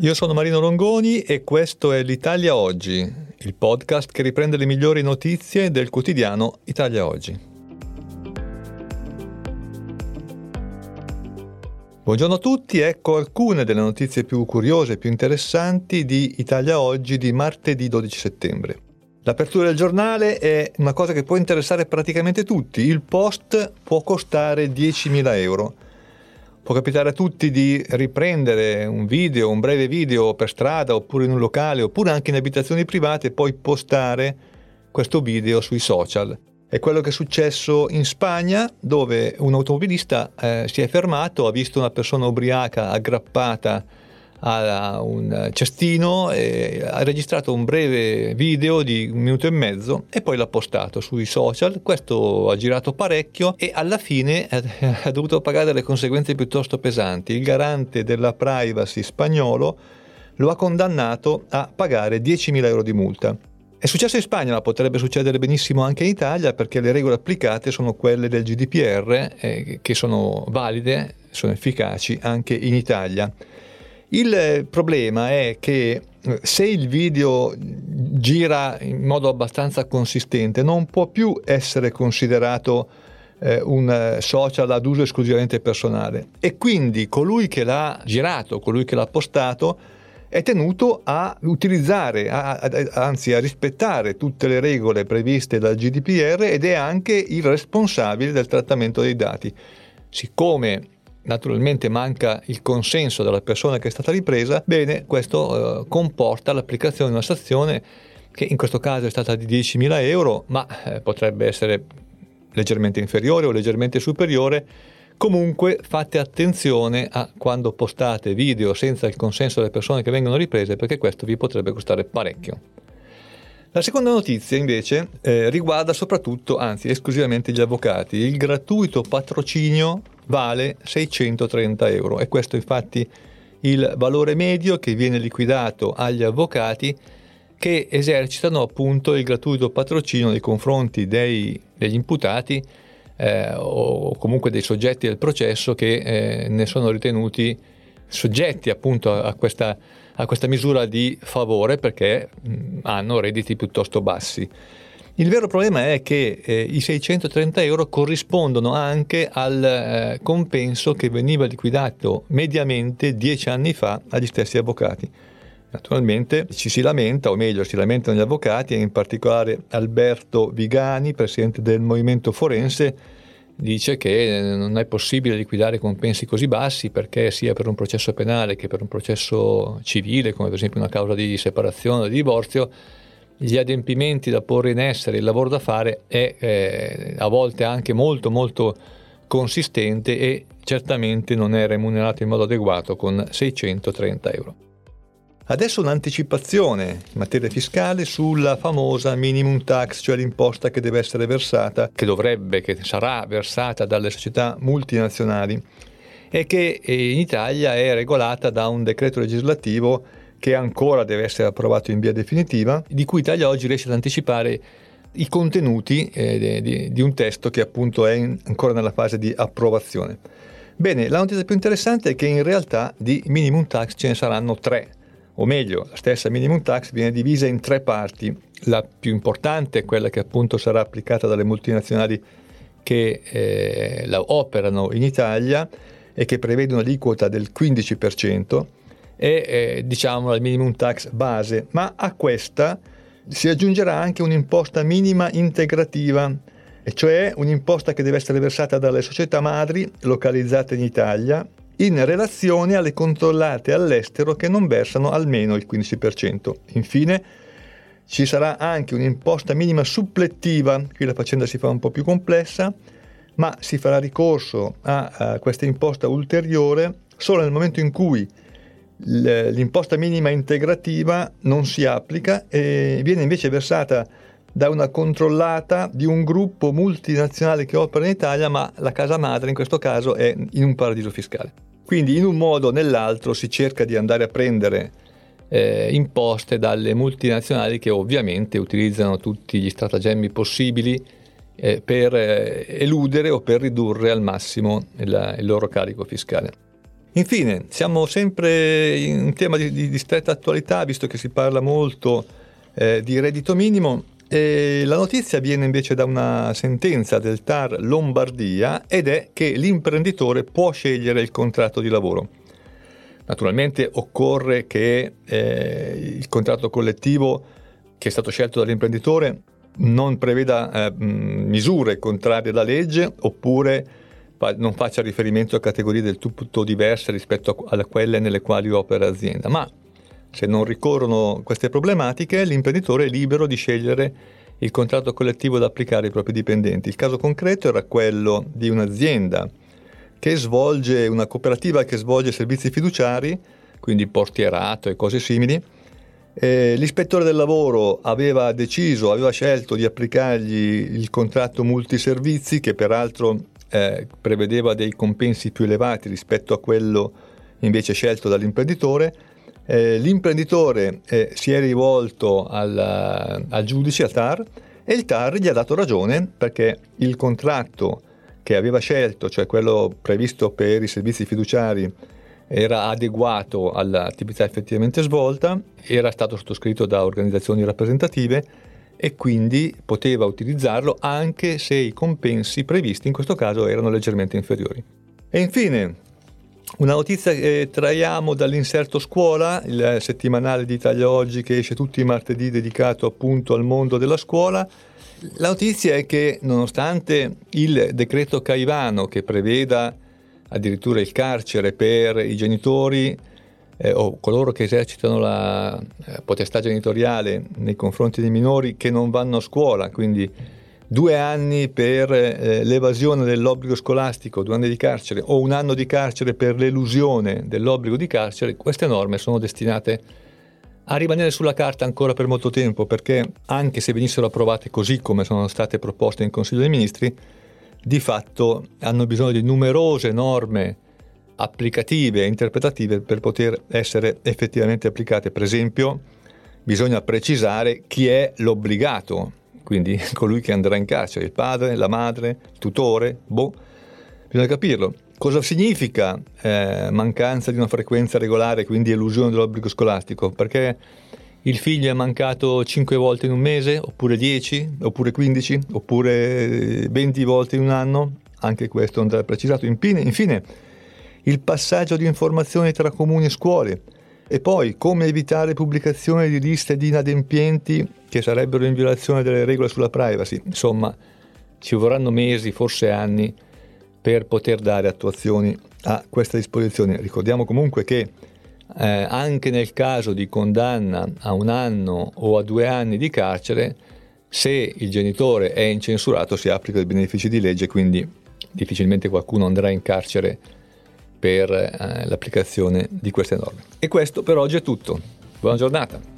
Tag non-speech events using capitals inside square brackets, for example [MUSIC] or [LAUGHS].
Io sono Marino Longoni e questo è l'Italia Oggi, il podcast che riprende le migliori notizie del quotidiano Italia Oggi. Buongiorno a tutti, ecco alcune delle notizie più curiose e più interessanti di Italia Oggi di martedì 12 settembre. L'apertura del giornale è una cosa che può interessare praticamente tutti. Il post può costare 10.000 euro Può capitare a tutti di riprendere un video, un breve video per strada oppure in un locale oppure anche in abitazioni private e poi postare questo video sui social. È quello che è successo in Spagna dove un automobilista eh, si è fermato, ha visto una persona ubriaca aggrappata a un cestino, ha registrato un breve video di un minuto e mezzo e poi l'ha postato sui social. Questo ha girato parecchio e alla fine [LAUGHS] ha dovuto pagare delle conseguenze piuttosto pesanti. Il garante della privacy spagnolo lo ha condannato a pagare 10.000 euro di multa. È successo in Spagna, ma potrebbe succedere benissimo anche in Italia perché le regole applicate sono quelle del GDPR eh, che sono valide, sono efficaci anche in Italia. Il problema è che eh, se il video gira in modo abbastanza consistente non può più essere considerato eh, un eh, social ad uso esclusivamente personale e quindi colui che l'ha girato, colui che l'ha postato è tenuto a utilizzare, a, a, anzi a rispettare tutte le regole previste dal GDPR ed è anche il responsabile del trattamento dei dati. Siccome naturalmente manca il consenso della persona che è stata ripresa, bene, questo eh, comporta l'applicazione di una sanzione che in questo caso è stata di 10.000 euro, ma eh, potrebbe essere leggermente inferiore o leggermente superiore. Comunque fate attenzione a quando postate video senza il consenso delle persone che vengono riprese perché questo vi potrebbe costare parecchio. La seconda notizia invece eh, riguarda soprattutto, anzi esclusivamente gli avvocati. Il gratuito patrocinio vale 630 euro e questo infatti il valore medio che viene liquidato agli avvocati che esercitano appunto il gratuito patrocinio nei confronti dei, degli imputati eh, o comunque dei soggetti del processo che eh, ne sono ritenuti soggetti appunto a questa, a questa misura di favore perché mh, hanno redditi piuttosto bassi. Il vero problema è che eh, i 630 euro corrispondono anche al eh, compenso che veniva liquidato mediamente dieci anni fa agli stessi avvocati. Naturalmente ci si lamenta, o meglio si lamentano gli avvocati, e in particolare Alberto Vigani, presidente del Movimento Forense, dice che non è possibile liquidare compensi così bassi perché sia per un processo penale che per un processo civile, come per esempio una causa di separazione o di divorzio, gli adempimenti da porre in essere, il lavoro da fare è eh, a volte anche molto molto consistente e certamente non è remunerato in modo adeguato con 630 euro. Adesso un'anticipazione in materia fiscale sulla famosa minimum tax, cioè l'imposta che deve essere versata, che dovrebbe, che sarà versata dalle società multinazionali e che eh, in Italia è regolata da un decreto legislativo che ancora deve essere approvato in via definitiva, di cui Italia oggi riesce ad anticipare i contenuti eh, di, di, un testo che appunto è in, ancora nella fase di approvazione. Bene, la notizia più interessante è che in realtà di minimum tax ce ne saranno tre, o meglio, la stessa minimum tax viene divisa in tre parti. La più importante è quella che appunto sarà applicata dalle multinazionali che eh, la operano in Italia e che prevede un'aliquota del 15%, è eh, diciamo la minimum tax base, ma a questa si aggiungerà anche un'imposta minima integrativa, e cioè un'imposta che deve essere versata dalle società madri localizzate in Italia in relazione alle controllate all'estero che non versano almeno il 15%. Infine ci sarà anche un'imposta minima supplettiva, qui la faccenda si fa un po' più complessa, ma si farà ricorso a, a questa imposta ulteriore solo nel momento in cui l'imposta minima integrativa non si applica e viene invece versata da una controllata di un gruppo multinazionale che opera in Italia, ma la casa madre in questo caso è in un paradiso fiscale. Quindi in un modo o nell'altro si cerca di andare a prendere eh, imposte dalle multinazionali che ovviamente utilizzano tutti gli stratagemmi possibili eh, per eh, eludere o per ridurre al massimo il, il loro carico fiscale. Infine, siamo sempre in tema di, di, di stretta attualità, visto che si parla molto eh, di reddito minimo. E la notizia viene invece da una sentenza del TAR Lombardia ed è che l'imprenditore può scegliere il contratto di lavoro. Naturalmente occorre che eh, il contratto collettivo che è stato scelto dall'imprenditore non preveda eh, misure contrarie alla legge oppure non faccia riferimento a categorie del tutto diverse rispetto a quelle nelle quali opera l'azienda, ma se non ricorrono queste problematiche l'imprenditore è libero di scegliere il contratto collettivo da applicare ai propri dipendenti. Il caso concreto era quello di un'azienda che svolge, una cooperativa che svolge servizi fiduciari, quindi portierato e cose simili, eh, l'ispettore del lavoro aveva deciso, aveva scelto di applicargli il contratto multiservizi che peraltro eh, prevedeva dei compensi più elevati rispetto a quello invece scelto dall'imprenditore. Eh, l'imprenditore eh, si è rivolto al, al giudice, al TAR, e il TAR gli ha dato ragione perché il contratto che aveva scelto, cioè quello previsto per i servizi fiduciari, era adeguato all'attività effettivamente svolta, era stato sottoscritto da organizzazioni rappresentative e quindi poteva utilizzarlo anche se i compensi previsti in questo caso erano leggermente inferiori. E infine, una notizia che traiamo dall'inserto scuola, il settimanale di Italia Oggi che esce tutti i martedì dedicato appunto al mondo della scuola. La notizia è che nonostante il decreto Caivano che preveda addirittura il carcere per i genitori eh, o coloro che esercitano la eh, potestà genitoriale nei confronti dei minori che non vanno a scuola, quindi due anni per eh, l'evasione dell'obbligo scolastico, due anni di carcere o un anno di carcere per l'elusione dell'obbligo di carcere, queste norme sono destinate a rimanere sulla carta ancora per molto tempo perché anche se venissero approvate così come sono state proposte in Consiglio dei Ministri, di fatto hanno bisogno di numerose norme applicative e interpretative per poter essere effettivamente applicate. Per esempio, bisogna precisare chi è l'obbligato, quindi [LAUGHS] colui che andrà in carcere, il padre, la madre, il tutore, boh, bisogna capirlo. Cosa significa eh, mancanza di una frequenza regolare, quindi elusione dell'obbligo scolastico? Perché il figlio è mancato 5 volte in un mese, oppure 10, oppure 15, oppure 20 volte in un anno? Anche questo andrà precisato. Infine, infine il passaggio di informazioni tra comuni e scuole, e poi come evitare pubblicazione di liste di inadempienti che sarebbero in violazione delle regole sulla privacy. Insomma, ci vorranno mesi, forse anni, per poter dare attuazioni a questa disposizione. Ricordiamo comunque che eh, anche nel caso di condanna a un anno o a due anni di carcere, se il genitore è incensurato si applicano i benefici di legge, quindi difficilmente qualcuno andrà in carcere per eh, l'applicazione di queste norme. E questo per oggi è tutto. Buona giornata.